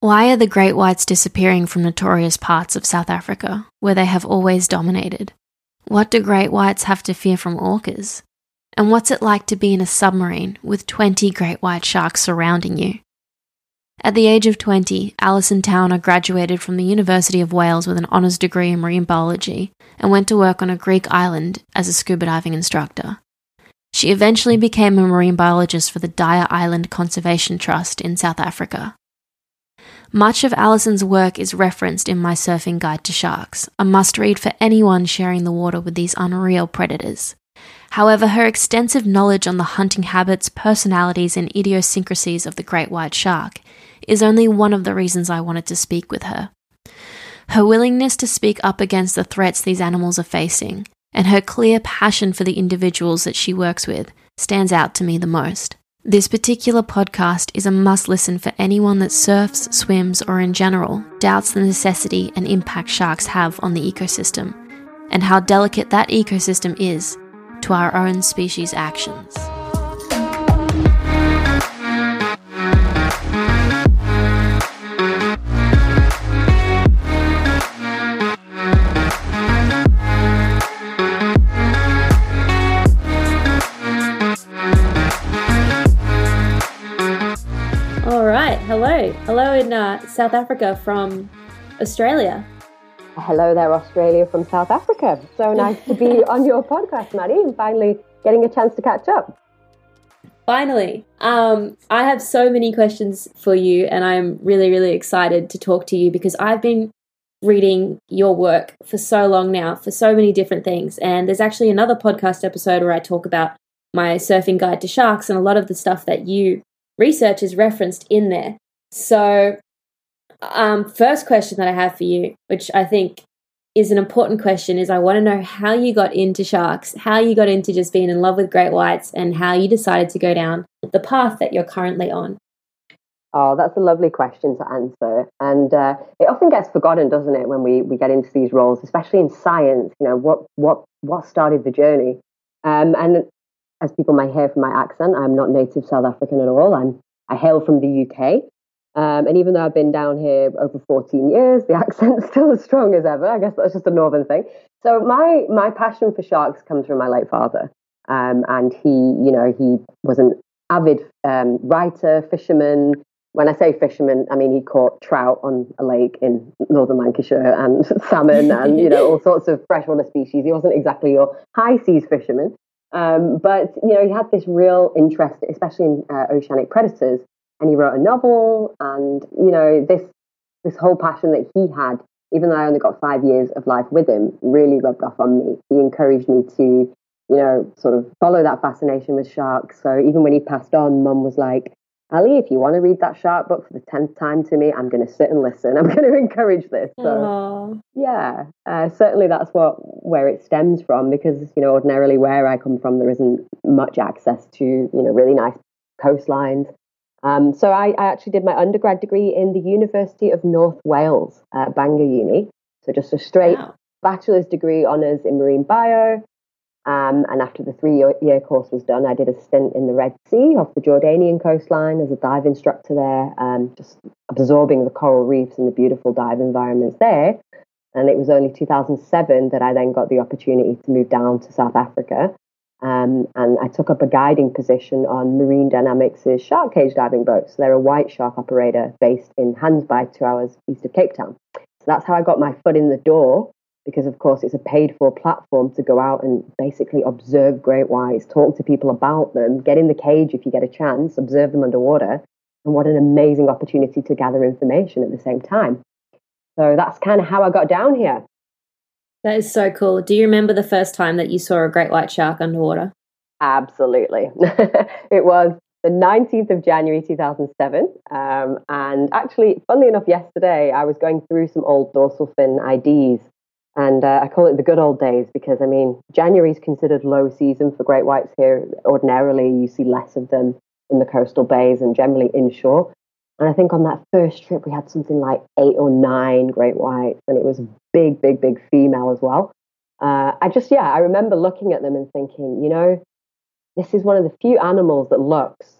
Why are the great whites disappearing from notorious parts of South Africa, where they have always dominated? What do great whites have to fear from orcas? And what's it like to be in a submarine with 20 great white sharks surrounding you? At the age of 20, Alison Towner graduated from the University of Wales with an honours degree in marine biology and went to work on a Greek island as a scuba diving instructor. She eventually became a marine biologist for the Dyer Island Conservation Trust in South Africa. Much of Alison's work is referenced in My Surfing Guide to Sharks, a must read for anyone sharing the water with these unreal predators. However, her extensive knowledge on the hunting habits, personalities, and idiosyncrasies of the great white shark is only one of the reasons I wanted to speak with her. Her willingness to speak up against the threats these animals are facing, and her clear passion for the individuals that she works with, stands out to me the most. This particular podcast is a must listen for anyone that surfs, swims, or in general doubts the necessity and impact sharks have on the ecosystem, and how delicate that ecosystem is to our own species' actions. Hello. Hello in uh, South Africa from Australia. Hello there, Australia from South Africa. So nice to be on your podcast, Maddie, and finally getting a chance to catch up. Finally, um, I have so many questions for you, and I'm really, really excited to talk to you because I've been reading your work for so long now for so many different things. And there's actually another podcast episode where I talk about my surfing guide to sharks and a lot of the stuff that you research is referenced in there. So, um, first question that I have for you, which I think is an important question, is I want to know how you got into sharks, how you got into just being in love with great whites, and how you decided to go down the path that you're currently on. Oh, that's a lovely question to answer. And uh, it often gets forgotten, doesn't it, when we, we get into these roles, especially in science, you know, what, what, what started the journey? Um, and as people might hear from my accent, I'm not native South African at all. I'm I hail from the UK. Um, and even though I've been down here over 14 years, the accent's still as strong as ever. I guess that's just a northern thing. So my my passion for sharks comes from my late father, um, and he, you know, he was an avid um, writer, fisherman. When I say fisherman, I mean he caught trout on a lake in northern Lancashire and salmon and you know all sorts of freshwater species. He wasn't exactly your high seas fisherman, um, but you know, he had this real interest, especially in uh, oceanic predators, and he wrote a novel. And you know, this this whole passion that he had, even though I only got five years of life with him, really rubbed off on me. He encouraged me to, you know, sort of follow that fascination with sharks. So even when he passed on, Mum was like, Ali, if you want to read that shark book for the tenth time to me, I'm going to sit and listen. I'm going to encourage this. So, Aww. yeah, uh, certainly that's what where it stems from because you know ordinarily where I come from there isn't much access to you know really nice coastlines. Um, so I, I, actually did my undergrad degree in the University of North Wales, at Bangor Uni. So just a straight wow. bachelor's degree honours in marine bio. Um, and after the three year course was done, I did a stint in the Red Sea off the Jordanian coastline as a dive instructor there, um, just absorbing the coral reefs and the beautiful dive environments there. And it was only 2007 that I then got the opportunity to move down to South Africa. Um, and I took up a guiding position on Marine Dynamics' shark cage diving boats. So they're a white shark operator based in Gansbaai, two hours east of Cape Town. So that's how I got my foot in the door because of course it's a paid for platform to go out and basically observe great whites, talk to people about them, get in the cage if you get a chance, observe them underwater, and what an amazing opportunity to gather information at the same time. So that's kind of how I got down here. That is so cool. Do you remember the first time that you saw a great white shark underwater? Absolutely. it was the 19th of January 2007. Um, and actually, funnily enough, yesterday I was going through some old dorsal fin IDs and uh, I call it the good old days because, I mean, January is considered low season for great whites here. Ordinarily, you see less of them in the coastal bays and generally inshore. And I think on that first trip, we had something like eight or nine great whites, and it was big, big, big female as well. Uh, I just, yeah, I remember looking at them and thinking, you know, this is one of the few animals that looks,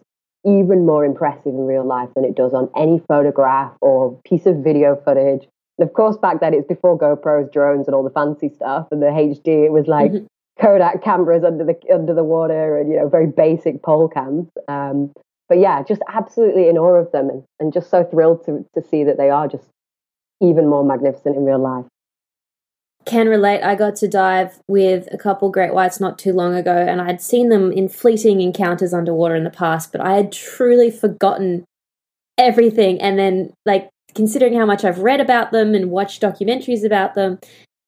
even more impressive in real life than it does on any photograph or piece of video footage. And of course, back then it's before GoPros, drones, and all the fancy stuff, and the HD. It was like mm-hmm. Kodak cameras under the under the water, and you know, very basic pole cams. Um, but yeah, just absolutely in awe of them, and, and just so thrilled to to see that they are just even more magnificent in real life can relate. I got to dive with a couple great whites not too long ago, and I'd seen them in fleeting encounters underwater in the past, but I had truly forgotten everything. And then, like, considering how much I've read about them and watched documentaries about them,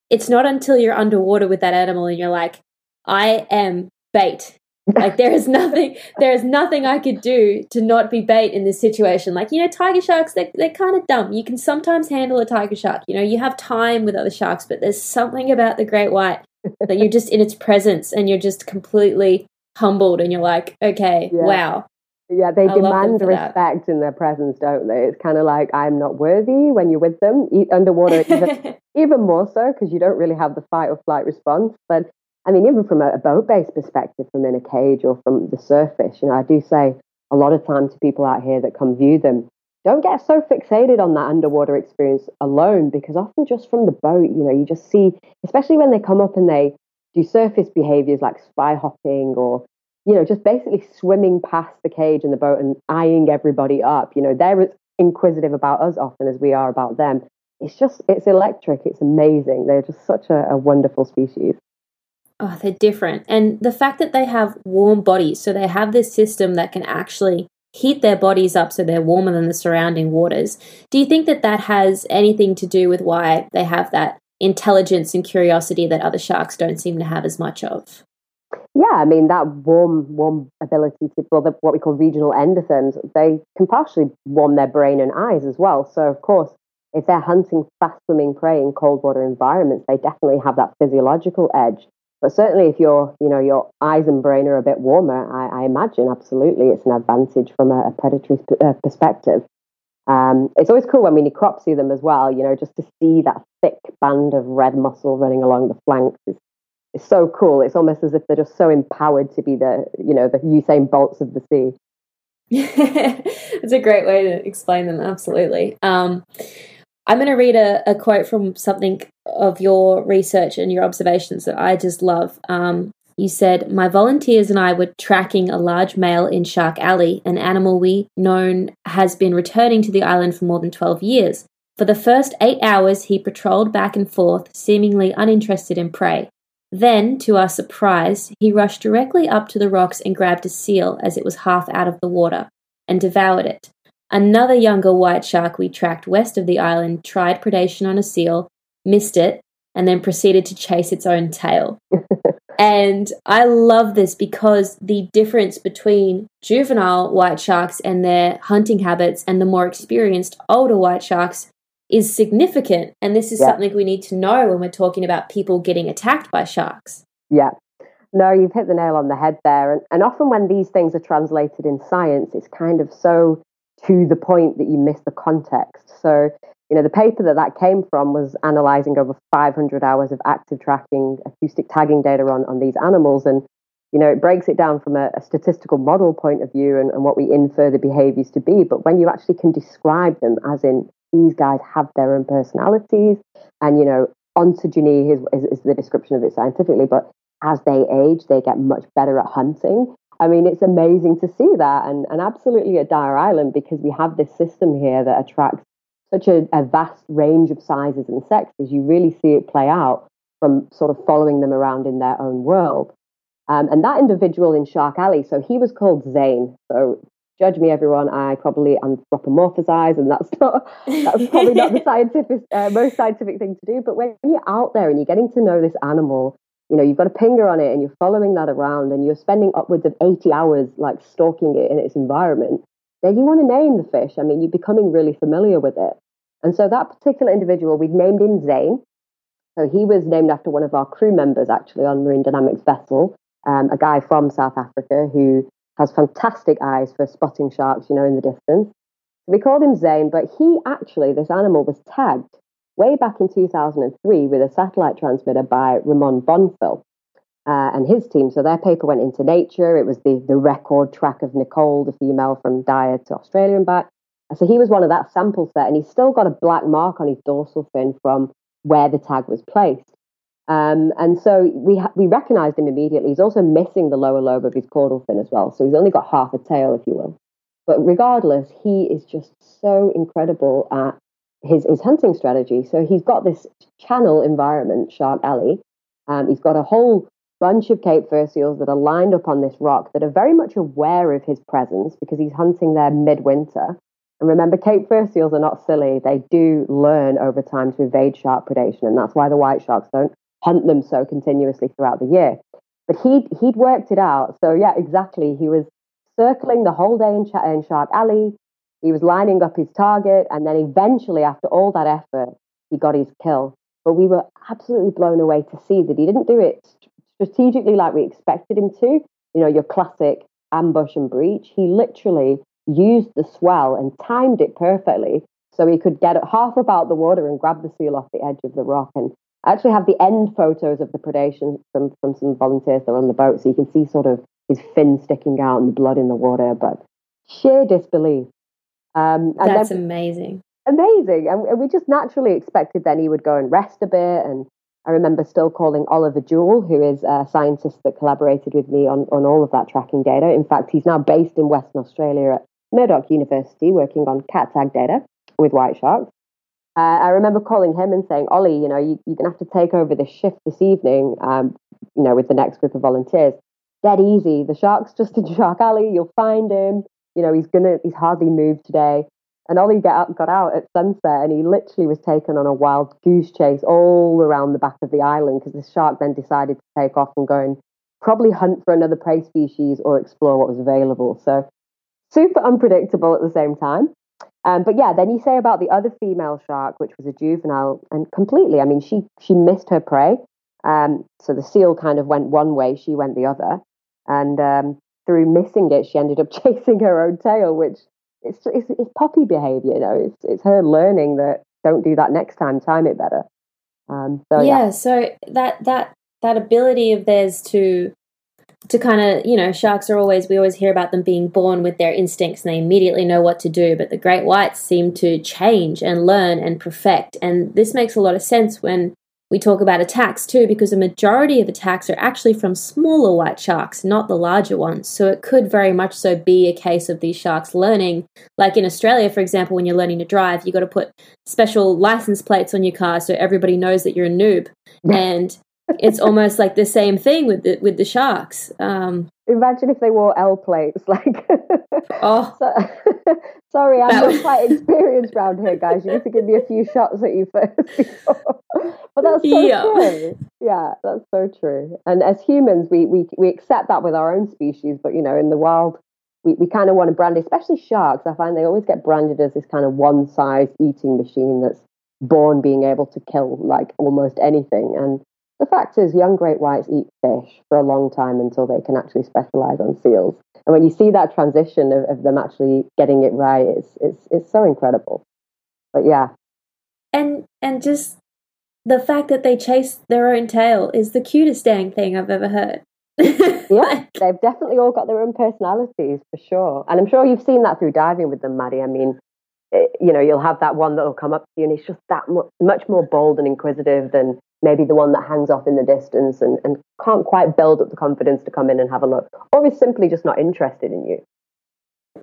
it's not until you're underwater with that animal and you're like, I am bait like there is nothing there is nothing I could do to not be bait in this situation. Like, you know, tiger sharks, they're, they're kind of dumb. You can sometimes handle a tiger shark. You know, you have time with other sharks, but there's something about the great white that you're just in its presence and you're just completely humbled and you're like, okay, yeah. wow. Yeah, they I demand respect in their presence, don't they? It's kind of like I'm not worthy when you're with them. Underwater, even, even more so because you don't really have the fight or flight response. But I mean, even from a, boat based perspective, from in a cage or from the surface, you know, I do say a lot of time to people out here that come view them, don't get so fixated on that underwater experience alone because often just from the boat, you know, you just see, especially when they come up and they do surface behaviors like spy hopping or, you know, just basically swimming past the cage in the boat and eyeing everybody up. You know, they're as inquisitive about us often as we are about them. It's just, it's electric. It's amazing. They're just such a, a wonderful species oh, they're different. And the fact that they have warm bodies, so they have this system that can actually heat their bodies up so they're warmer than the surrounding waters. Do you think that that has anything to do with why they have that intelligence and curiosity that other sharks don't seem to have as much of? Yeah, I mean that warm, warm ability to well, the, what we call regional endotherms, they can partially warm their brain and eyes as well. So of course, if they're hunting fast swimming prey in cold water environments, they definitely have that physiological edge. But certainly, if your you know your eyes and brain are a bit warmer, I, I imagine absolutely it's an advantage from a, a predatory uh, perspective. Um, it's always cool when we necropsy them as well. You know, just to see that thick band of red muscle running along the flanks is, is so cool. It's almost as if they're just so empowered to be the you know the Usain Bolts of the sea. it's a great way to explain them. Absolutely. Um, I'm going to read a, a, quote from something of your research and your observations that I just love. Um, you said, My volunteers and I were tracking a large male in Shark Alley, an animal we known has been returning to the island for more than 12 years. For the first eight hours, he patrolled back and forth, seemingly uninterested in prey. Then, to our surprise, he rushed directly up to the rocks and grabbed a seal as it was half out of the water and devoured it. Another younger white shark we tracked west of the island tried predation on a seal, missed it, and then proceeded to chase its own tail. and I love this because the difference between juvenile white sharks and their hunting habits and the more experienced older white sharks is significant. And this is yeah. something we need to know when we're talking about people getting attacked by sharks. Yeah. No, you've hit the nail on the head there. And, and often when these things are translated in science, it's kind of so to the point that you miss the context. So, you know, the paper that that came from was analyzing over 500 hours of active tracking, acoustic tagging data on, on these animals. And, you know, it breaks it down from a, a statistical model point of view and, and what we infer the behaviors to be. But when you actually can describe them, as in these guys have their own personalities, and, you know, ontogeny is, is, is the description of it scientifically, but as they age, they get much better at hunting. I mean, it's amazing to see that, and, and absolutely at Dyer Island because we have this system here that attracts such a, a vast range of sizes and sexes. You really see it play out from sort of following them around in their own world. Um, and that individual in Shark Alley, so he was called Zane. So judge me, everyone. I probably anthropomorphize, and that's not that's probably not the scientific uh, most scientific thing to do. But when you're out there and you're getting to know this animal you know, you've got a pinger on it and you're following that around and you're spending upwards of 80 hours like stalking it in its environment, then you want to name the fish. I mean, you're becoming really familiar with it. And so that particular individual, we'd named him Zane. So he was named after one of our crew members, actually, on Marine Dynamics vessel, um, a guy from South Africa who has fantastic eyes for spotting sharks, you know, in the distance. We called him Zane, but he actually, this animal was tagged way back in 2003 with a satellite transmitter by Ramon Bonfil. uh, and his team. So their paper went into Nature. It was the the record track of Nicole, the female from Dyer to Australia and back. So he was one of that sample set, and he's still got a black mark on his dorsal fin from where the tag was placed. Um, and so we ha- we recognised him immediately. He's also missing the lower lobe of his caudal fin as well, so he's only got half a tail, if you will. But regardless, he is just so incredible at his his hunting strategy. So he's got this channel environment, Shark Alley. Um, he's got a whole bunch of Cape fur seals that are lined up on this rock that are very much aware of his presence because he's hunting there midwinter. And remember, Cape fur seals are not silly. They do learn over time to evade shark predation, and that's why the white sharks don't hunt them so continuously throughout the year. But he'd he'd worked it out. So yeah, exactly. He was circling the whole day in, Ch- in Shark Alley. He was lining up his target, and then eventually, after all that effort, he got his kill. But we were absolutely blown away to see that he didn't do it strategically like we expected him to. You know, your classic ambush and breach. He literally used the swell and timed it perfectly so he could get half about the water and grab the seal off the edge of the rock. And I actually have the end photos of the predation from, from some volunteers that were on the boat, so you can see sort of his fin sticking out and the blood in the water, but sheer disbelief. Um, That's then, amazing. Amazing. And, we just naturally expected then he would go and rest a bit and I remember still calling Oliver Jewell, who is a scientist that collaborated with me on, on all of that tracking data. In fact, he's now based in Western Australia at Murdoch University working on cat tag data with white sharks. Uh, I remember calling him and saying, Ollie, you know, you, are going to have to take over this shift this evening, um, you know, with the next group of volunteers. Dead easy. The shark's just in Shark Alley. You'll find him. You know, he's going to, he's hardly moved today. And Ollie got out, got out at sunset and he literally was taken on a wild goose chase all around the back of the island because the shark then decided to take off and go and probably hunt for another prey species or explore what was available. So super unpredictable at the same time. Um, but yeah, then you say about the other female shark, which was a juvenile, and completely. I mean, she she missed her prey. Um, so the seal kind of went one way, she went the other, and um, through missing it, she ended up chasing her own tail, which it's, it's, it's puppy behavior, you know. It's it's her learning that don't do that next time, time it better. Um, so yeah, yeah, so that that that ability of theirs to to kind of you know sharks are always we always hear about them being born with their instincts and they immediately know what to do but the great whites seem to change and learn and perfect and this makes a lot of sense when we talk about attacks too, because a majority of attacks are actually from smaller white sharks, not the larger ones. So it could very much so be a case of these sharks learning. Like in Australia, for example, when you're learning to drive, you got to put special license plates on your car so everybody knows that you're a noob. and it's almost like the same thing with the with the sharks. Um, Imagine if they wore L plates, like. oh, so, sorry, I'm not quite experienced around here, guys. You need to give me a few shots at you first. but that's so yeah. true. Yeah, that's so true. And as humans, we we we accept that with our own species, but you know, in the wild, we, we kind of want to brand, especially sharks. I find they always get branded as this kind of one size eating machine that's born being able to kill like almost anything. And the fact is, young great whites eat fish for a long time until they can actually specialize on seals. And when you see that transition of, of them actually getting it right, it's, it's, it's so incredible. But yeah. And, and just the fact that they chase their own tail is the cutest dang thing I've ever heard. yeah, they've definitely all got their own personalities for sure. And I'm sure you've seen that through diving with them, Maddie. I mean, it, you know, you'll have that one that'll come up to you and it's just that much, much more bold and inquisitive than maybe the one that hangs off in the distance and, and can't quite build up the confidence to come in and have a look, or is simply just not interested in you.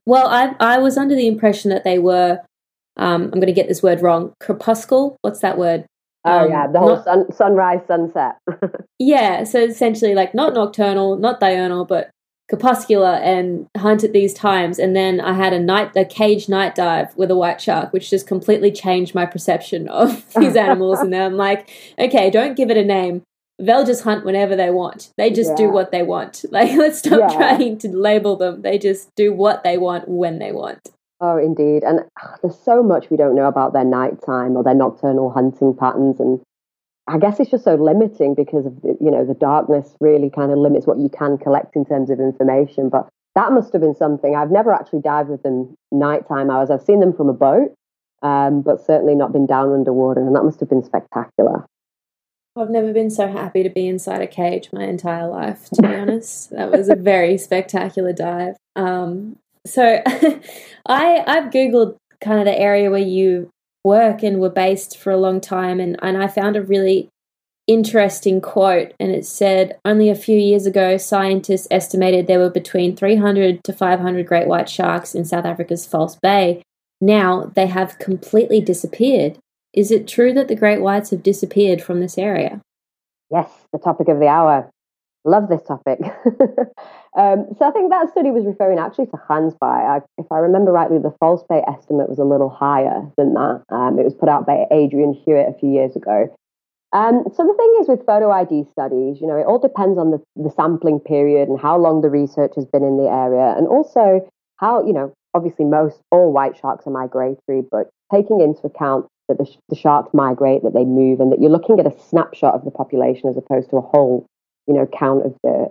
Well, I I was under the impression that they were. Um, I'm going to get this word wrong. Crepuscle. What's that word? Oh um, yeah, the whole not, sun, sunrise sunset. yeah, so essentially like not nocturnal, not diurnal, but crepuscular and hunt at these times. And then I had a night, a cage night dive with a white shark, which just completely changed my perception of these animals. and then I'm like, okay, don't give it a name. They'll just hunt whenever they want. They just yeah. do what they want. Like, let's stop yeah. trying to label them. They just do what they want when they want. Oh, indeed. And ugh, there's so much we don't know about their nighttime or their nocturnal hunting patterns. And I guess it's just so limiting because of the, you know the darkness really kind of limits what you can collect in terms of information. But that must have been something. I've never actually dived with them nighttime hours. I've seen them from a boat, um, but certainly not been down underwater, and that must have been spectacular. I've never been so happy to be inside a cage my entire life, to be honest. That was a very spectacular dive. Um, so I I've Googled kind of the area where you work and were based for a long time and, and I found a really interesting quote and it said only a few years ago scientists estimated there were between 300 to 500 great white sharks in South Africa's False Bay. Now they have completely disappeared. Is it true that the great whites have disappeared from this area? Yes, the topic of the hour. Love this topic. um, so I think that study was referring actually to Gansbaai. I, if I remember rightly, the false bay estimate was a little higher than that. Um, it was put out by Adrian Hewitt a few years ago. Um, so the thing is with photo ID studies, you know, it all depends on the, the sampling period and how long the research has been in the area, and also how, you know, obviously most all white sharks are migratory, but taking into account that the, the sharks migrate, that they move, and that you're looking at a snapshot of the population as opposed to a whole you know count of the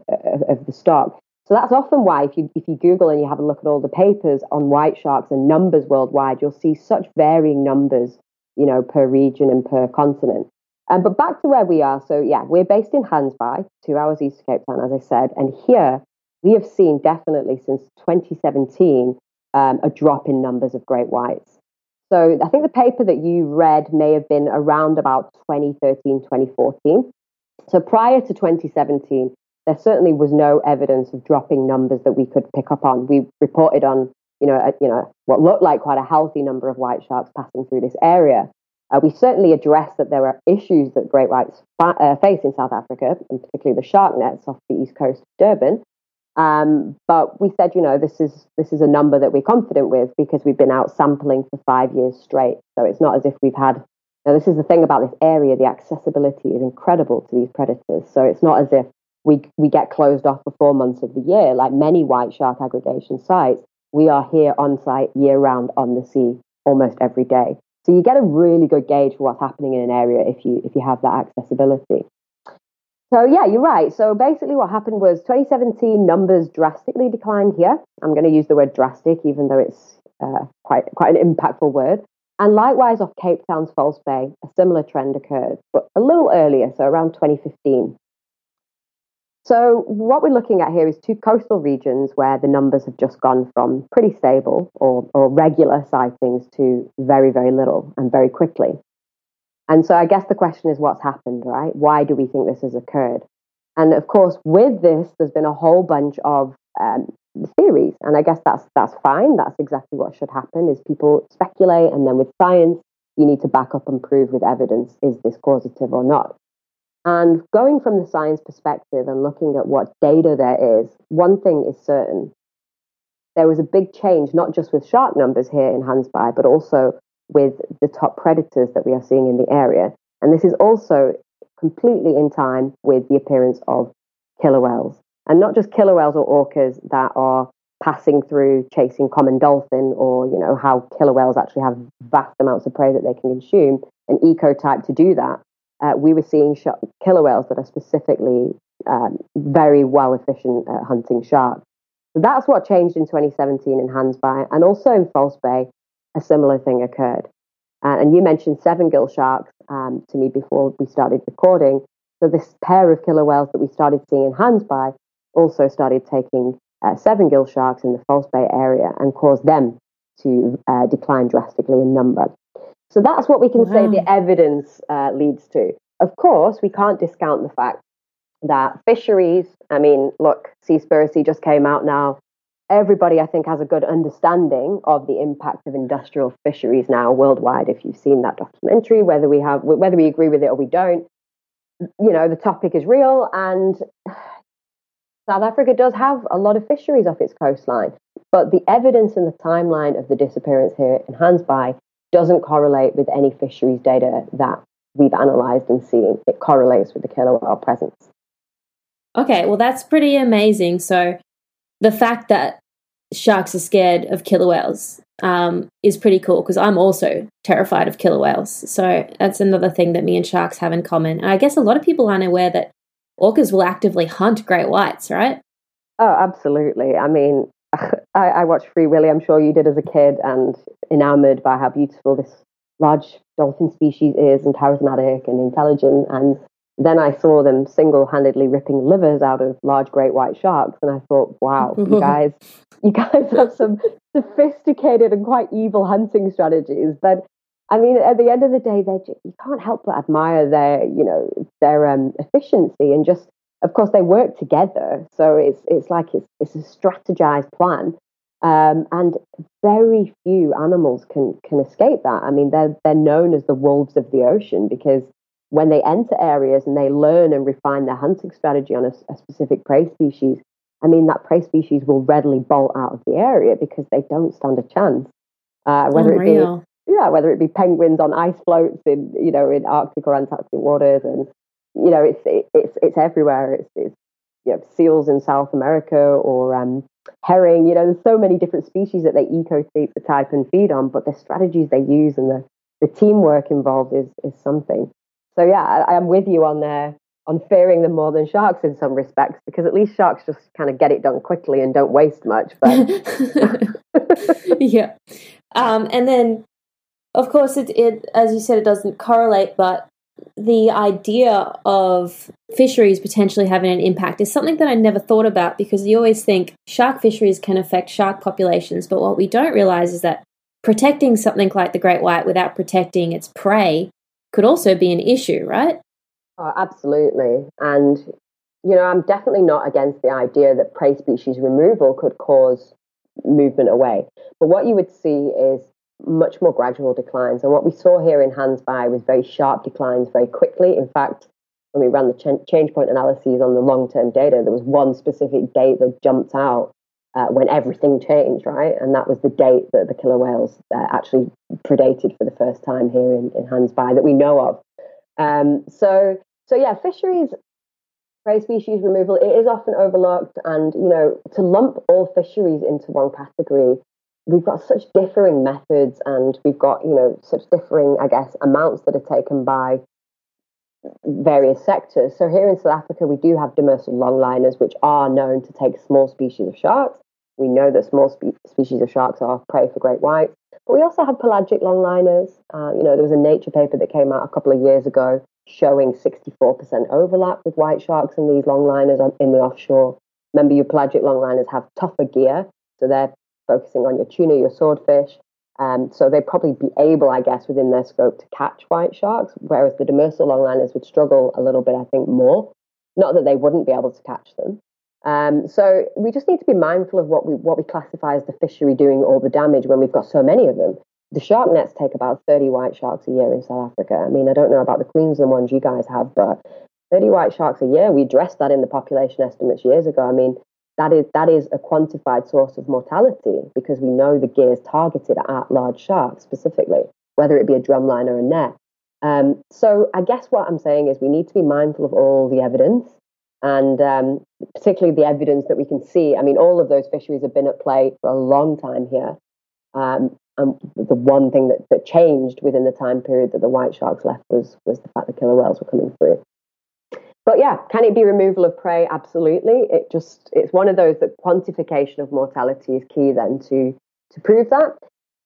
of, the stock. So that's often why if you if you Google and you have a look at all the papers on white sharks and numbers worldwide, you'll see such varying numbers, you know, per region and per continent. Um, but back to where we are. So yeah, we're based in Gansbaai, two hours east of Cape Town, as I said, and here we have seen definitely since 2017 um, a drop in numbers of great whites. So I think the paper that you read may have been around about 2013, 2014. So prior to 2017, there certainly was no evidence of dropping numbers that we could pick up on. We reported on, you know, a, you know, what looked like quite a healthy number of white sharks passing through this area. Uh, we certainly addressed that there are issues that great whites fa- uh, face in South Africa, and particularly the shark nets off the east coast of Durban. Um, but we said, you know, this is this is a number that we're confident with because we've been out sampling for five years straight. So it's not as if we've had now, this is the thing about this area the accessibility is incredible to these predators. So it's not as if we, we get closed off for four months of the year, like many white shark aggregation sites. We are here on site year round on the sea almost every day. So you get a really good gauge for what's happening in an area if you if you have that accessibility. So yeah, you're right. So basically, what happened was 2017 numbers drastically declined here. I'm going to use the word drastic, even though it's uh, quite quite an impactful word. And likewise, off Cape Town's False Bay, a similar trend occurred, but a little earlier, so around 2015. So, what we're looking at here is two coastal regions where the numbers have just gone from pretty stable or, or regular sightings to very, very little and very quickly. And so, I guess the question is what's happened, right? Why do we think this has occurred? And of course, with this, there's been a whole bunch of um, theories. And I guess that's that's fine. That's exactly what should happen is people speculate and then with science, you need to back up and prove with evidence is this causative or not. And going from the science perspective and looking at what data there is, one thing is certain. There was a big change, not just with shark numbers here in Gansbaai, but also with the top predators that we are seeing in the area. And this is also completely in time with the appearance of killer whales and not just killer whales or orcas that are passing through chasing common dolphin or you know how killer whales actually have vast amounts of prey that they can consume an ecotype to do that uh, we were seeing sh- killer whales that are specifically um, very well efficient at hunting sharks. So that's what changed in 2017 in Gansbaai and also in False Bay a similar thing occurred. Uh, and you mentioned seven gill sharks um, to me before we started recording. So this pair of killer whales that we started seeing in Gansbaai also started taking uh, seven gill sharks in the False Bay area and caused them to uh, decline drastically in number. So that's what we can wow. say the evidence uh, leads to. Of course, we can't discount the fact that fisheries, I mean, look, Seaspiracy just came out now. Everybody, I think, has a good understanding of the impact of industrial fisheries now worldwide. If you've seen that documentary, whether we have, whether we agree with it or we don't, you know, the topic is real, and South Africa does have a lot of fisheries off its coastline, but the evidence and the timeline of the disappearance here in Gansbaai doesn't correlate with any fisheries data that we've analysed and seen. It correlates with the killer whale presence. Okay, well, that's pretty amazing. So the fact that sharks are scared of killer whales um, is pretty cool because I'm also terrified of killer whales. So that's another thing that me and sharks have in common. And I guess a lot of people aren't aware that orcas will actively hunt great whites, right? Oh, absolutely. I mean, I, I watched Free Willy, I'm sure you did as a kid, and enamored by how beautiful this large dolphin species is and charismatic and intelligent. And then I saw them single handedly ripping livers out of large great white sharks. And I thought, wow, you guys, you guys have some sophisticated and quite evil hunting strategies. But I mean, at the end of the day, they you can't help but admire their, you know, their um, efficiency and just, of course, they work together. So it's it's like it's it's a strategized plan, um, and very few animals can can escape that. I mean, they're they're known as the wolves of the ocean because when they enter areas and they learn and refine their hunting strategy on a, a specific prey species, I mean, that prey species will readily bolt out of the area because they don't stand a chance. Uh, whether Unreal. it be yeah, whether it be penguins on ice floats in you know in Arctic or Antarctic waters, and you know it's it, it's it's everywhere. It's, it's you know, seals in South America or um, herring. You know, there's so many different species that they ecotype and feed on, but the strategies they use and the the teamwork involved is is something. So yeah, I, am with you on there on fearing them more than sharks in some respects because at least sharks just kind of get it done quickly and don't waste much. But yeah, um, and then of course it, it as you said it doesn't correlate, but the idea of fisheries potentially having an impact is something that I never thought about because you always think shark fisheries can affect shark populations, but what we don't realize is that protecting something like the great white without protecting its prey could also be an issue, right? Oh, absolutely. And, you know, I'm definitely not against the idea that prey species removal could cause movement away. But what you would see is much more gradual declines. And what we saw here in Gansbaai was very sharp declines very quickly. In fact, when we ran the ch- change point analyses on the long term data, there was one specific date that jumped out uh, when everything changed, right? And that was the date that the killer whales uh, actually predated for the first time here in, in Gansbaai that we know of. Um, so, so yeah, fisheries prey species removal it is often overlooked, and you know to lump all fisheries into one category, we've got such differing methods, and we've got you know such differing, I guess, amounts that are taken by various sectors. So here in South Africa, we do have demersal longliners, which are known to take small species of sharks we know that small spe- species of sharks are prey for great whites, but we also have pelagic longliners. Uh, you know, there was a Nature paper that came out a couple of years ago showing 64% overlap with white sharks and these longliners in the offshore. Remember, your pelagic longliners have tougher gear, so they're focusing on your tuna, your swordfish. Um, so they'd probably be able, I guess, within their scope to catch white sharks, whereas the demersal longliners would struggle a little bit, I think, more. Not that they wouldn't be able to catch them, um, so we just need to be mindful of what we what we classify as the fishery doing all the damage when we've got so many of them. The shark nets take about 30 white sharks a year in South Africa. I mean, I don't know about the Queensland ones you guys have, but 30 white sharks a year. We addressed that in the population estimates years ago. I mean, that is that is a quantified source of mortality because we know the gear is targeted at large sharks specifically, whether it be a drumline or a net. Um, so I guess what I'm saying is we need to be mindful of all the evidence and um, particularly the evidence that we can see. I mean, all of those fisheries have been at play for a long time here. Um, and the one thing that, that changed within the time period that the white sharks left was was the fact that killer whales were coming through. But yeah, can it be removal of prey? Absolutely. It just it's one of those that quantification of mortality is key then to to prove that.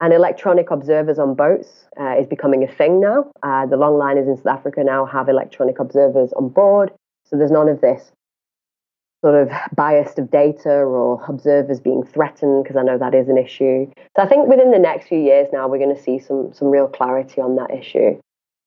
And electronic observers on boats uh, is becoming a thing now. Uh, the longliners in South Africa now have electronic observers on board. So there's none of this sort of biased of data or observers being threatened because I know that is an issue. So I think within the next few years now we're going to see some some real clarity on that issue.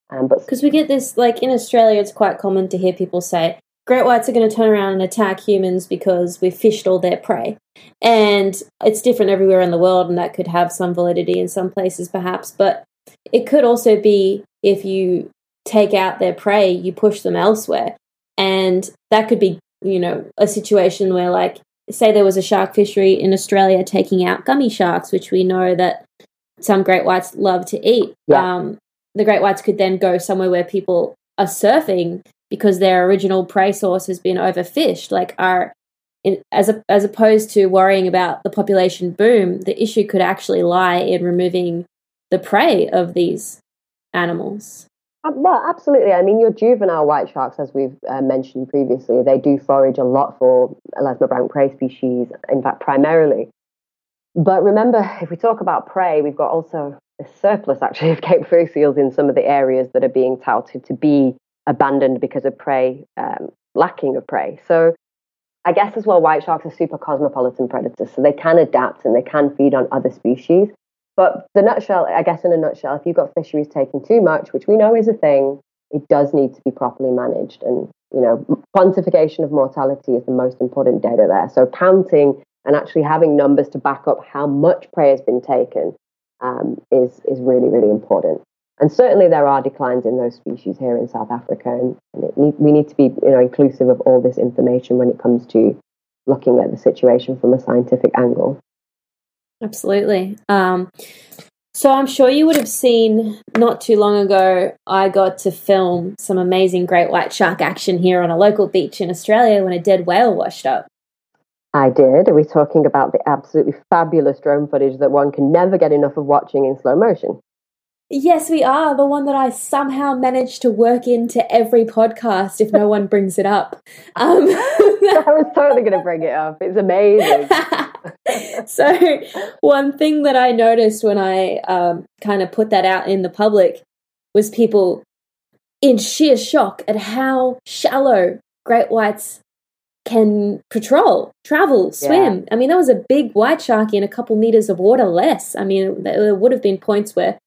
Um, but because we get this like in Australia, it's quite common to hear people say great whites are going to turn around and attack humans because we've fished all their prey, and it's different everywhere in the world, and that could have some validity in some places perhaps, but it could also be if you take out their prey, you push them elsewhere. And that could be, you know, a situation where, like, say there was a shark fishery in Australia taking out gummy sharks, which we know that some great whites love to eat. Yeah. Um, the great whites could then go somewhere where people are surfing because their original prey source has been overfished. Like, are in, as a, as opposed to worrying about the population boom, the issue could actually lie in removing the prey of these animals. Well, absolutely. I mean, your juvenile white sharks, as we've uh, mentioned previously, they do forage a lot for elasmobranch prey species, in fact, primarily. But remember, if we talk about prey, we've got also a surplus actually of Cape fur seals in some of the areas that are being touted to be abandoned because of prey, um, lacking of prey. So I guess as well, white sharks are super cosmopolitan predators, so they can adapt and they can feed on other species. But the nutshell, I guess, in a nutshell, if you've got fisheries taking too much, which we know is a thing, it does need to be properly managed. And you know, quantification of mortality is the most important data there. So counting and actually having numbers to back up how much prey has been taken um, is is really really important. And certainly there are declines in those species here in South Africa, and, and need, we need to be you know inclusive of all this information when it comes to looking at the situation from a scientific angle. Absolutely. Um, so I'm sure you would have seen not too long ago, I got to film some amazing great white shark action here on a local beach in Australia when a dead whale washed up. I did. Are we talking about the absolutely fabulous drone footage that one can never get enough of watching in slow motion? Yes, we are. The one that I somehow managed to work into every podcast if no one brings it up. Um, I was totally going to bring it up. It's amazing. so, one thing that I noticed when I um, kind of put that out in the public was people in sheer shock at how shallow great whites can patrol, travel, swim. Yeah. I mean, that was a big white shark in a couple meters of water less. I mean, there would have been points where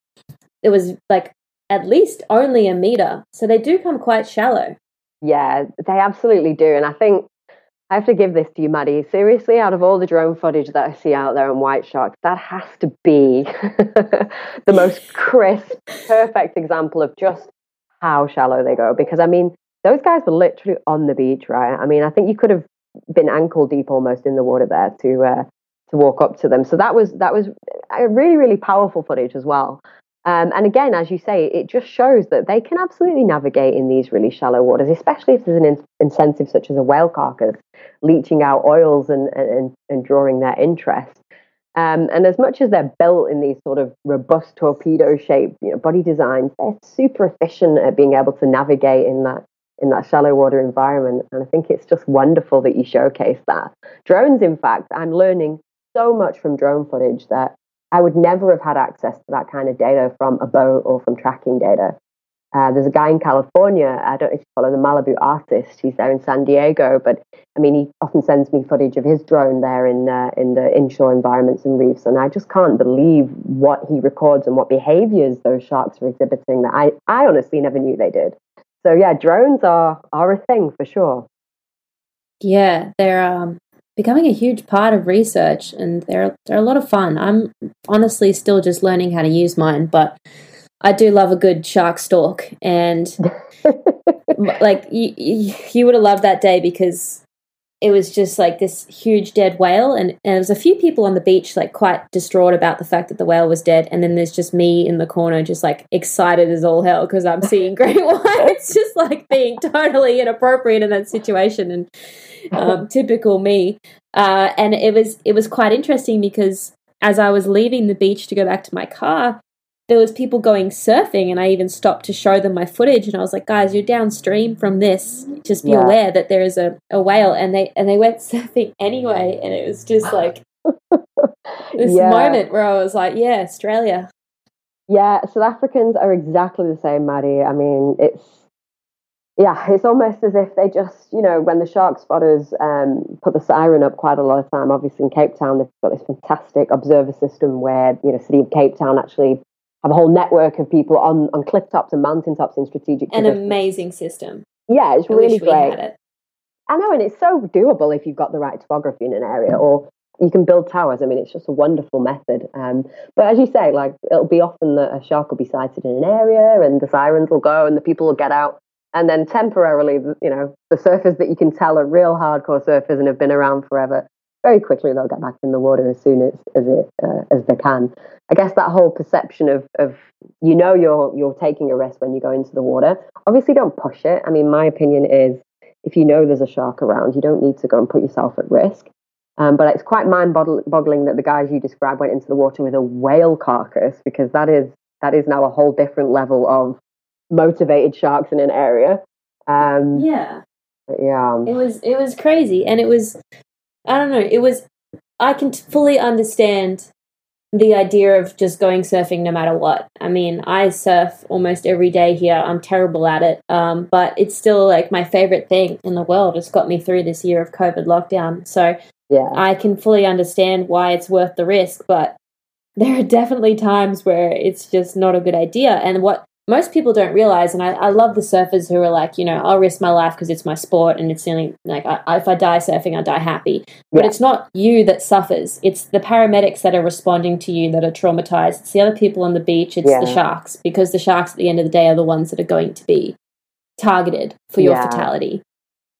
it was like at least only a meter. So they do come quite shallow. Yeah, they absolutely do. And I think I have to give this to you, Maddie. Seriously, out of all the drone footage that I see out there on white sharks, that has to be the most crisp, perfect example of just how shallow they go. Because I mean, those guys were literally on the beach, right? I mean, I think you could have been ankle deep almost in the water there to uh, to walk up to them. So that was that was really really powerful footage as well. Um, and again, as you say, it just shows that they can absolutely navigate in these really shallow waters, especially if there's an in- incentive such as a whale carcass leaching out oils and, and, and drawing their interest. Um, and as much as they're built in these sort of robust torpedo shaped you know, body designs, they're super efficient at being able to navigate in that in that shallow water environment. And I think it's just wonderful that you showcase that. Drones, in fact, I'm learning so much from drone footage that I would never have had access to that kind of data from a boat or from tracking data. Uh, there's a guy in California, I don't know if you follow the Malibu artist, he's there in San Diego, but I mean, he often sends me footage of his drone there in, uh, in the inshore environments and reefs, and I just can't believe what he records and what behaviors those sharks are exhibiting that I, I honestly never knew they did. So yeah, drones are, are a thing for sure. Yeah, they're um, becoming a huge part of research and they're they're a lot of fun. I'm honestly still just learning how to use mine, but I do love a good shark stalk and like you, you would have loved that day because it was just like this huge dead whale and, and there was a few people on the beach like quite distraught about the fact that the whale was dead and then there's just me in the corner just like excited as all hell because i'm seeing great whites just like being totally inappropriate in that situation and um, typical me. Uh, and it was it was quite interesting because as i was leaving the beach to go back to my car there was people going surfing and I even stopped to show them my footage and I was like, guys, you're downstream from this. Just be yeah. aware that there is a, a whale and they and they went surfing anyway and it was just like this yeah. moment where I was like, Yeah, Australia. Yeah, South Africans are exactly the same, Maddie. I mean, it's yeah, it's almost as if they just, you know, when the shark spotters um, put the siren up quite a lot of time. Obviously, in Cape Town, they've got this fantastic observer system where you know, City of Cape Town actually have a whole network of people on, on cliff tops and mountain tops in strategic An positions. amazing system. Yeah, it's I really great. I know, and it's so doable if you've got the right topography in an area, or you can build towers. I mean, it's just a wonderful method. Um, but as you say, like it'll be often that a shark will be sighted in an area, and the sirens will go, and the people will get out, and then temporarily, you know, the surfers that you can tell are real hardcore surfers and have been around forever very quickly they'll get back in the water as soon as as it uh, as they can. I guess that whole perception of of you know you're you're taking a risk when you go into the water. Obviously, don't push it. I mean, my opinion is if you know there's a shark around, you don't need to go and put yourself at risk. Um, but it's quite mind boggling that the guys you described went into the water with a whale carcass because that is that is now a whole different level of motivated sharks in an area. Um, yeah, yeah, it was it was crazy, and it was I don't know. It was. I can fully understand the idea of just going surfing no matter what. I mean, I surf almost every day here. I'm terrible at it, um, but it's still like my favorite thing in the world. It's got me through this year of COVID lockdown. So yeah. I can fully understand why it's worth the risk, but there are definitely times where it's just not a good idea. And what most people don't realize, and I, I love the surfers who are like, you know, I'll risk my life because it's my sport and it's the only, like, I, if I die surfing, I die happy. But yeah. it's not you that suffers. It's the paramedics that are responding to you that are traumatized. It's the other people on the beach. It's yeah. the sharks because the sharks at the end of the day are the ones that are going to be targeted for your yeah. fatality.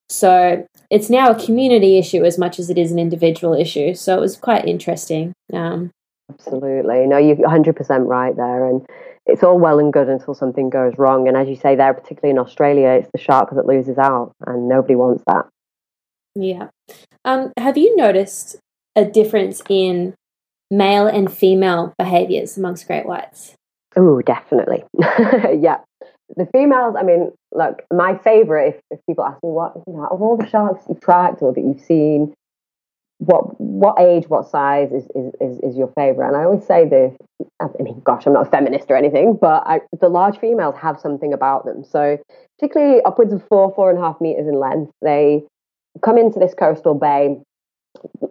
So it's now a community issue as much as it is an individual issue. So it was quite interesting. Um, Absolutely. No, you're 100% right there. And it's all well and good until something goes wrong. And as you say there, particularly in Australia, it's the shark that loses out, and nobody wants that. Yeah. Um, have you noticed a difference in male and female behaviors amongst great whites? Oh, definitely. yeah. The females, I mean, look, my favorite, if, if people ask me what, you know, of all the sharks you've tracked or that you've seen, what what age, what size is, is, is, is your favorite? And I always say the, I mean, gosh, I'm not a feminist or anything, but I, the large females have something about them. So particularly upwards of four, four and a half meters in length, they come into this coastal bay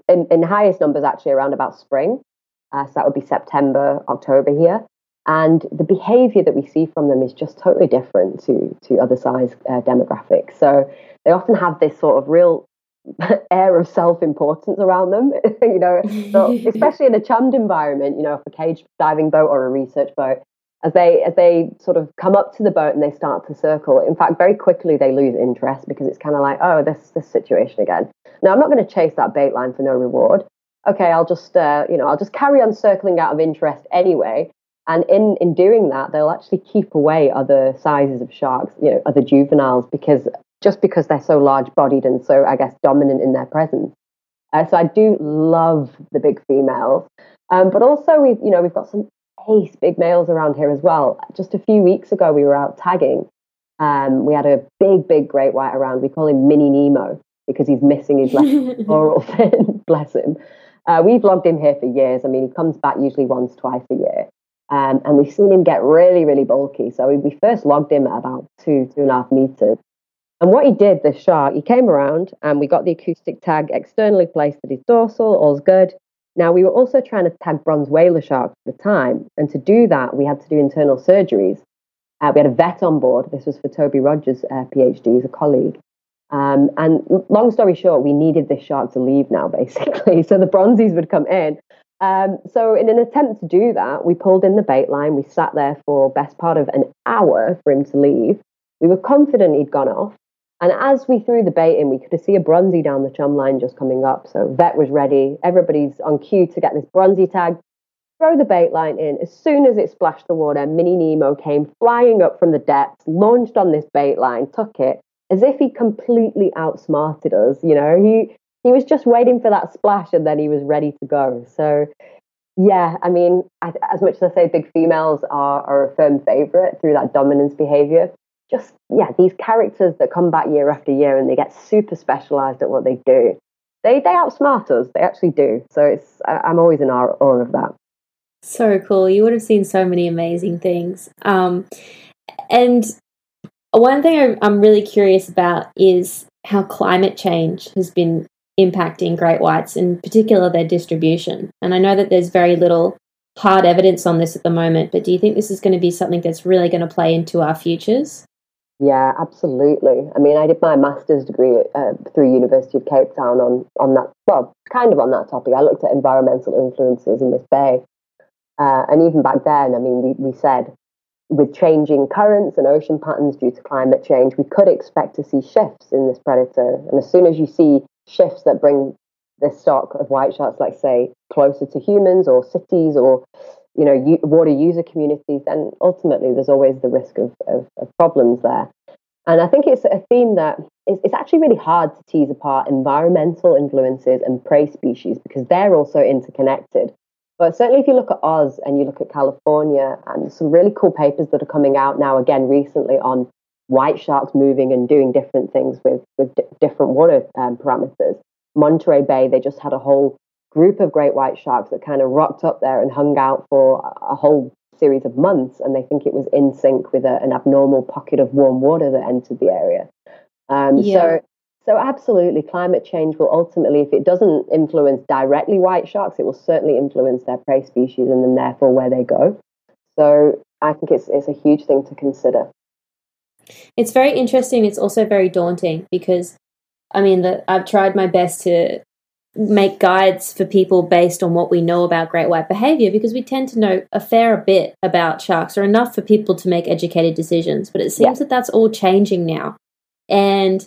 in, in highest numbers actually around about spring. Uh, so that would be September, October here. And the behavior that we see from them is just totally different to, to other size uh, demographics. So they often have this sort of real air of self-importance around them you know. So especially in a chummed environment you know if a cage diving boat or a research boat as they as they sort of come up to the boat and they start to circle in fact very quickly they lose interest because it's kind of like oh this this situation again. Now i'm not going to chase that bait line for no reward. Okay i'll just uh, you know i'll just carry on circling out of interest anyway. And in in doing that they'll actually keep away other sizes of sharks you know other juveniles because just because they're so large bodied and so, I guess, dominant in their presence. Uh, so I do love the big females. Um, but also, we've, you know, we've got some ace big males around here as well. Just a few weeks ago, we were out tagging. Um, we had a big, big great white around. We call him Mini Nemo because he's missing his left oral fin. Bless him. Uh, we've logged him here for years. I mean, he comes back usually once, twice a year. Um, and we've seen him get really, really bulky. So we, we first logged him at about two, two and a half meters. And what he did, the shark, he came around and we got the acoustic tag externally placed at his dorsal, all's good. Now, we were also trying to tag bronze whaler sharks at the time. And to do that, we had to do internal surgeries. Uh, we had a vet on board. This was for Toby Rogers' uh, PhD, he's a colleague. Um, and long story short, we needed this shark to leave now, basically. So the bronzies would come in. Um, so, in an attempt to do that, we pulled in the bait line. We sat there for best part of an hour for him to leave. We were confident he'd gone off. And as we threw the bait in, we could see a bronzy down the chum line just coming up. So vet was ready. Everybody's on cue to get this bronzy tag. Throw the bait line in. As soon as it splashed the water, Mini Nemo came flying up from the depths, launched on this bait line, took it as if he completely outsmarted us. You know, he he was just waiting for that splash and then he was ready to go. So yeah, I mean, as much as I say big females are, are a firm favorite through that dominance behavior, just yeah these characters that come back year after year and they get super specialized at what they do they they outsmart us. They actually do. So it's i'm always in awe, awe of that. So cool. You would have seen so many amazing things. Um, and one thing i'm really curious about is how climate change has been impacting great whites in particular their distribution. And i know that there's very little hard evidence on this at the moment but do you think this is going to be something that's really going to play into our futures yeah, absolutely. I mean, I did my master's degree uh, through University of Cape Town on on that. Well, kind of on that topic. I looked at environmental influences in this bay, uh, and even back then, I mean, we we said with changing currents and ocean patterns due to climate change, we could expect to see shifts in this predator. And as soon as you see shifts that bring this stock of white sharks, like say, closer to humans or cities or you know water user communities, then ultimately there's always the risk of, of, of problems there. And I think it's a theme that is, it's actually really hard to tease apart environmental influences and prey species because they're also interconnected. But certainly, if you look at Oz and you look at California, and some really cool papers that are coming out now, again recently on white sharks moving and doing different things with with d- different water um, parameters. Monterey Bay, they just had a whole group of great white sharks that kind of rocked up there and hung out for a whole series of months, and they think it was in sync with a, an abnormal pocket of warm water that entered the area. Um, yeah. So, so absolutely, climate change will ultimately, if it doesn't influence directly white sharks, it will certainly influence their prey species and then therefore where they go. So, I think it's it's a huge thing to consider. It's very interesting. It's also very daunting because, I mean, that I've tried my best to make guides for people based on what we know about great white behavior because we tend to know a fair bit about sharks or enough for people to make educated decisions. But it seems yeah. that that's all changing now. And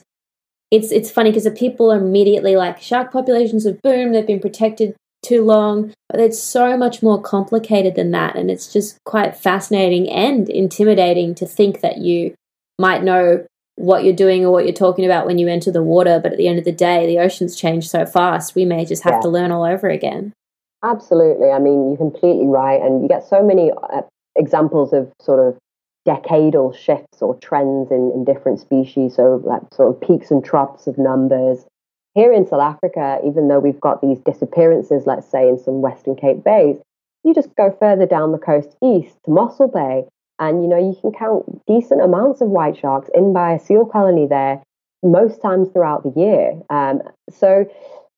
it's it's funny because the people are immediately like shark populations have boomed, they've been protected too long, but it's so much more complicated than that and it's just quite fascinating and intimidating to think that you might know what you're doing or what you're talking about when you enter the water, but at the end of the day, the oceans change so fast, we may just have yeah. to learn all over again. Absolutely. I mean, you're completely right. And you get so many uh, examples of sort of decadal shifts or trends in, in different species. So, like sort of peaks and troughs of numbers. Here in South Africa, even though we've got these disappearances, let's say in some Western Cape bays, you just go further down the coast east to Mossel Bay, and you know, you can count decent amounts of white sharks in by a seal colony there most times throughout the year. Um, so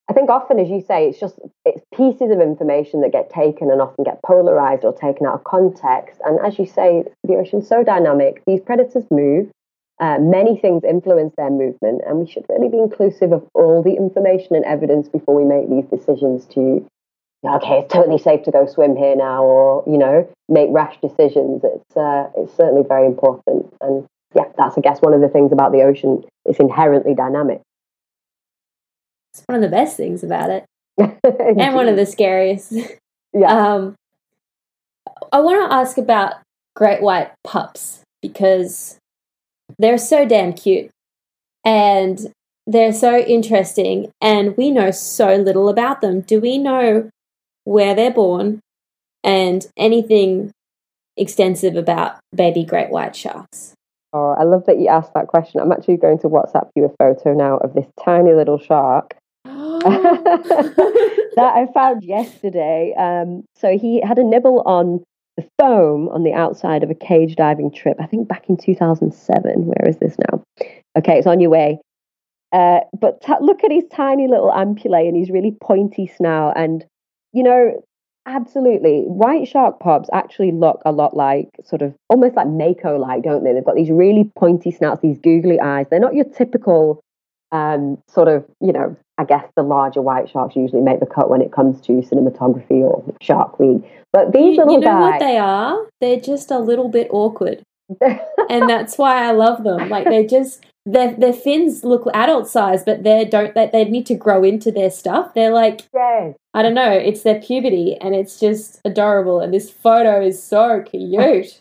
I think often, as you say, it's just it's pieces of information that get taken and often get polarized or taken out of context. And as you say, the ocean's so dynamic. These predators move. Uh, many things influence their movement, and we should really be inclusive of all the information and evidence before we make these decisions to okay, it's totally safe to go swim here now, or you know, make rash decisions. It's uh, it's certainly very important, and yeah, that's I guess one of the things about the ocean. It's inherently dynamic. It's one of the best things about it, and one of the scariest. Yeah. Um, I want to ask about great white pups because they're so damn cute, and they're so interesting, and we know so little about them. Do we know where they're born, and anything extensive about baby great white sharks. Oh, I love that you asked that question. I'm actually going to WhatsApp you a photo now of this tiny little shark that I found yesterday. Um, so he had a nibble on the foam on the outside of a cage diving trip, I think back in 2007. Where is this now? Okay, it's on your way. Uh, but t- look at his tiny little ampullae and his really pointy snout. And you know, absolutely. White shark pups actually look a lot like sort of almost like mako like, don't they? They've got these really pointy snouts, these googly eyes. They're not your typical um, sort of, you know, I guess the larger white sharks usually make the cut when it comes to cinematography or Shark Week. But these you, little you know guys, what they are? They're just a little bit awkward. and that's why I love them. Like they're just their their fins look adult size, but they don't they, they need to grow into their stuff. They're like yes. I don't know, it's their puberty and it's just adorable and this photo is so cute.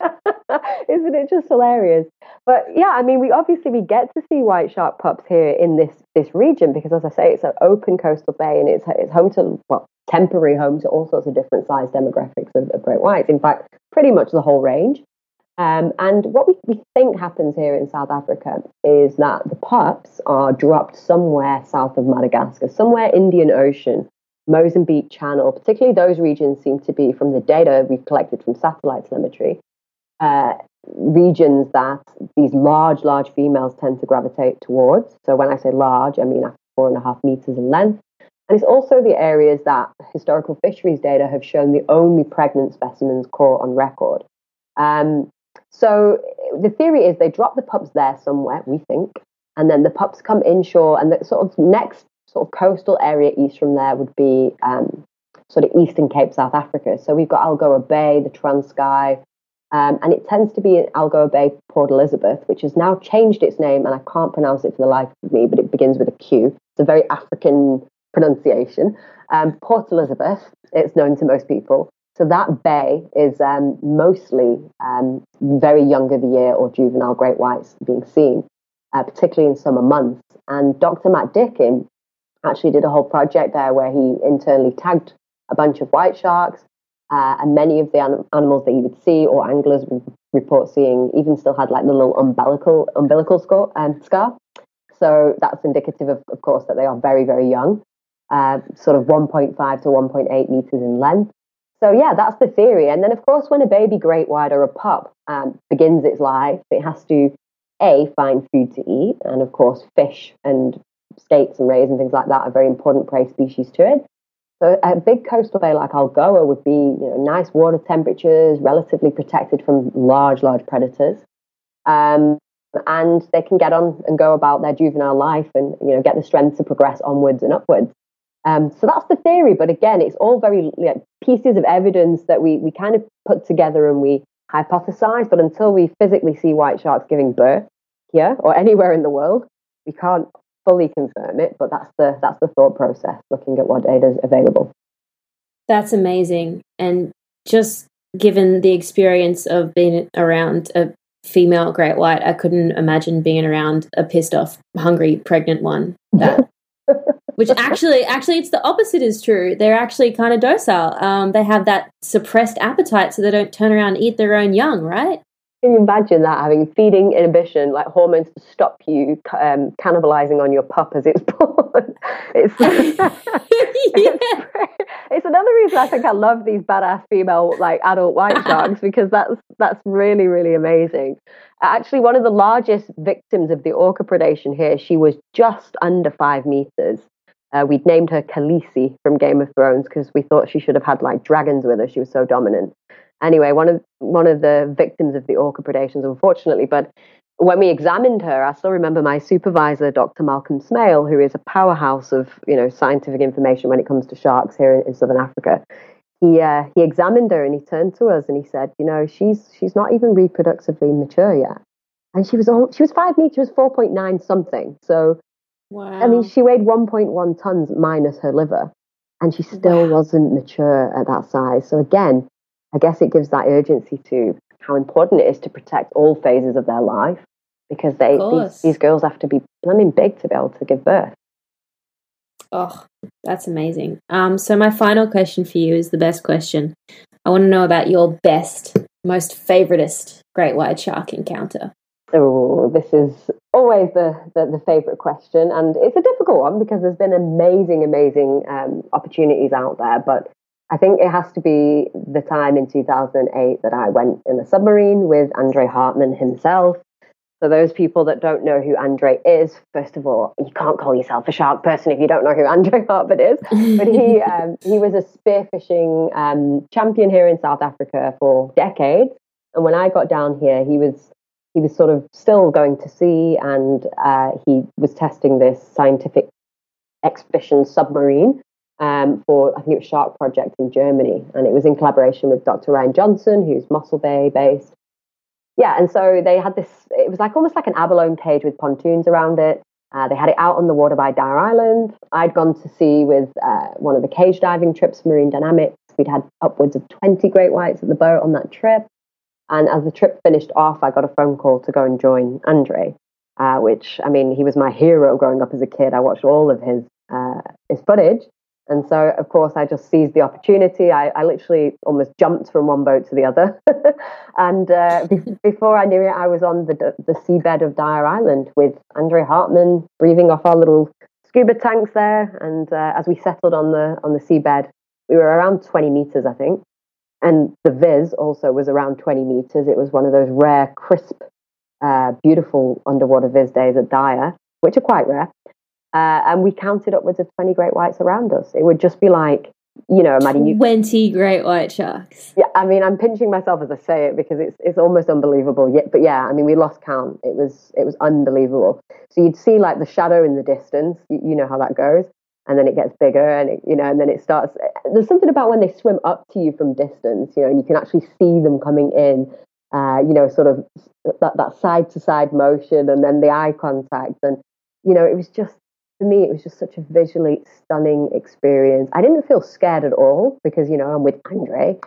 Isn't it just hilarious? But yeah, I mean we obviously we get to see white shark pups here in this this region because as I say it's an open coastal bay and it's it's home to well temporary home to all sorts of different size demographics of, of great whites. In fact, pretty much the whole range. Um, and what we, we think happens here in South Africa is that the pups are dropped somewhere south of Madagascar, somewhere Indian Ocean, Mozambique Channel, particularly those regions seem to be, from the data we've collected from satellite telemetry, uh, regions that these large, large females tend to gravitate towards. So when I say large, I mean four and a half meters in length. And it's also the areas that historical fisheries data have shown the only pregnant specimens caught on record. Um, so the theory is they drop the pups there somewhere, we think, and then the pups come inshore, and the sort of next sort of coastal area east from there would be um, sort of eastern Cape South Africa. So we've got Algoa Bay, the Transkei, um, and it tends to be in Algoa Bay, Port Elizabeth, which has now changed its name, and I can't pronounce it for the life of me, but it begins with a Q. It's a very African pronunciation. Um, Port Elizabeth, it's known to most people. So that bay is um, mostly um, very young of the year or juvenile great whites being seen, uh, particularly in summer months. And Dr. Matt Dicken actually did a whole project there where he internally tagged a bunch of white sharks, uh, and many of the anim- animals that he would see or anglers would report seeing even still had like the little umbilical umbilical score, um, scar. So that's indicative of, of course, that they are very, very young. uh, sort of 1.5 to 1.8 meters in length. So yeah, that's the theory. And then of course, when a baby great white or a pup um, begins its life, it has to a find food to eat, and of course, fish and skates and rays and things like that are very important prey species to it. So a big coastal bay like Algoa would be you know, nice water temperatures, relatively protected from large, large predators. Um, and they can get on and go about their juvenile life and you know get the strength to progress onwards and upwards. Um, so that's the theory, but again, it's all very like, pieces of evidence that we we kind of put together and we hypothesize. But until we physically see white sharks giving birth here or anywhere in the world, we can't fully confirm it. But that's the that's the thought process, looking at what data is available. That's amazing, and just given the experience of being around a female great white, I couldn't imagine being around a pissed off, hungry, pregnant one. That which actually actually it's the opposite is true. They're actually kind of docile. Um, they have that suppressed appetite so they don't turn around and eat their own young right? Can you imagine that having feeding inhibition like hormones to stop you um, cannibalizing on your pup as it's born? It's, yeah. it's, it's another reason i think i love these badass female like adult white sharks because that's that's really really amazing. Actually one of the largest victims of the orca predation here she was just under five meters uh, we'd named her Khaleesi from Game of Thrones because we thought she should have had like dragons with her. She was so dominant. Anyway, one of one of the victims of the orca predations, unfortunately. But when we examined her, I still remember my supervisor, Dr. Malcolm Smale, who is a powerhouse of you know scientific information when it comes to sharks here in, in Southern Africa. He uh, he examined her and he turned to us and he said, you know, she's she's not even reproductively mature yet, and she was all, she was five meters, four point nine something. So Wow. I mean, she weighed 1.1 tons minus her liver, and she still wow. wasn't mature at that size. So, again, I guess it gives that urgency to how important it is to protect all phases of their life because they these, these girls have to be blooming big to be able to give birth. Oh, that's amazing. Um, so my final question for you is the best question. I want to know about your best, most favoritist great white shark encounter. Oh, this is always the, the, the favorite question, and it's a difficult one because there's been amazing, amazing um, opportunities out there. But I think it has to be the time in 2008 that I went in a submarine with Andre Hartman himself. So those people that don't know who Andre is, first of all, you can't call yourself a shark person if you don't know who Andre Hartman is. But he um, he was a spearfishing um, champion here in South Africa for decades. And when I got down here, he was he was sort of still going to sea and uh, he was testing this scientific expedition submarine um, for, I think it was Shark Project in Germany. And it was in collaboration with Dr. Ryan Johnson, who's Mossel Bay based. Yeah, and so they had this, it was like almost like an abalone cage with pontoons around it. Uh, they had it out on the water by Dyer Island. I'd gone to sea with uh, one of the cage diving trips, Marine Dynamics. We'd had upwards of 20 great whites at the boat on that trip. And as the trip finished off, I got a phone call to go and join Andre, uh, which, I mean, he was my hero growing up as a kid. I watched all of his, uh, his footage. And so, of course, I just seized the opportunity. I, I literally almost jumped from one boat to the other. and uh, be- before I knew it, I was on the, the seabed of Dyer Island with Andre Hartman, breathing off our little scuba tanks there. And uh, as we settled on the, on the seabed, we were around 20 meters, I think. And the Viz also was around 20 meters. It was one of those rare, crisp, uh, beautiful underwater Viz days at Dyer, which are quite rare. Uh, and we counted upwards of 20 great whites around us. It would just be like, you know, imagine you 20 great white sharks. Yeah, I mean, I'm pinching myself as I say it because it's it's almost unbelievable. Yet, but yeah, I mean, we lost count. It was it was unbelievable. So you'd see like the shadow in the distance. You, you know how that goes and then it gets bigger and it, you know and then it starts there's something about when they swim up to you from distance you know and you can actually see them coming in uh, you know sort of that, that side to side motion and then the eye contact. And you know it was just for me it was just such a visually stunning experience. I didn't feel scared at all because you know i'm with andre.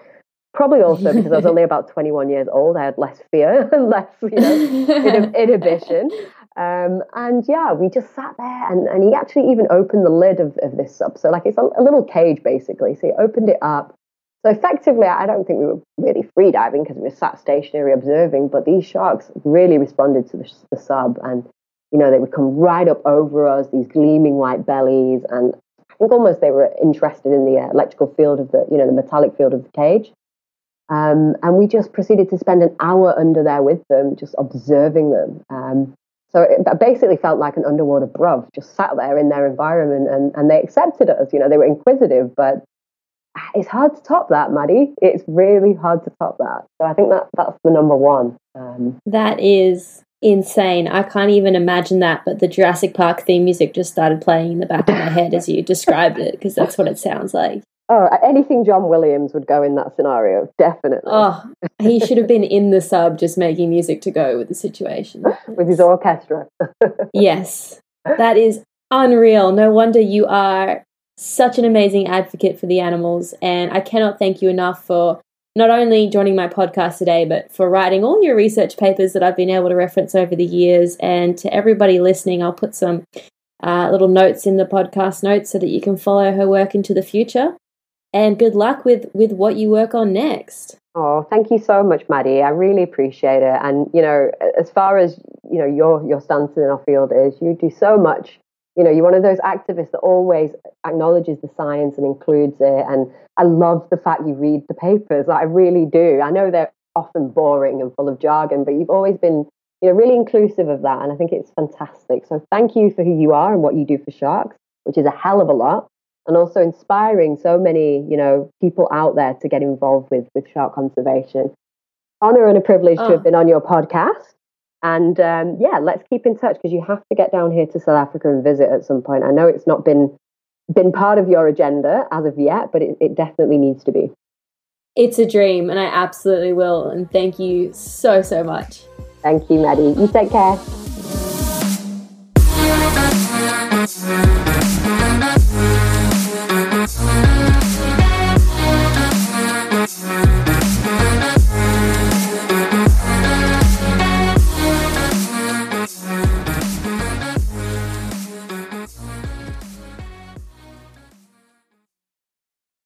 Probably also because i was only about 21 years old i had less fear and less you know inhibition um, and yeah, we just sat there and, and he actually even opened the lid of, of this sub. So like it's a, a little cage basically. So he opened it up. So effectively, I don't think we were really free diving because we were sat stationary observing, but these sharks really responded to the, the sub and, you know, they would come right up over us, these gleaming white bellies. And I think almost they were interested in the electrical field of the, you know, the metallic field of the cage. Um, and we just proceeded to spend an hour under there with them, just observing them. Um, so it basically felt like an underwater bruv, just sat there in their environment, and, and they accepted us. You know, they were inquisitive, but it's hard to top that, Maddie. It's really hard to top that. So I think that that's the number one. Um, that is insane. I can't even imagine that, but the Jurassic Park theme music just started playing in the back of my head as you described it, because that's what it sounds like. Oh, anything John Williams would go in that scenario, definitely. Oh, he should have been in the sub just making music to go with the situation. with his orchestra. yes. That is unreal. No wonder you are such an amazing advocate for the animals. And I cannot thank you enough for not only joining my podcast today, but for writing all your research papers that I've been able to reference over the years. And to everybody listening, I'll put some uh, little notes in the podcast notes so that you can follow her work into the future. And good luck with with what you work on next. Oh, thank you so much, Maddie. I really appreciate it. And you know, as far as you know, your your stance in our field is, you do so much you know, you're one of those activists that always acknowledges the science and includes it. And I love the fact you read the papers. I really do. I know they're often boring and full of jargon, but you've always been, you know, really inclusive of that. And I think it's fantastic. So thank you for who you are and what you do for sharks, which is a hell of a lot. And also inspiring so many, you know, people out there to get involved with with shark conservation. Honor and a privilege oh. to have been on your podcast. And um, yeah, let's keep in touch because you have to get down here to South Africa and visit at some point. I know it's not been been part of your agenda as of yet, but it, it definitely needs to be. It's a dream, and I absolutely will. And thank you so so much. Thank you, Maddie. You take care.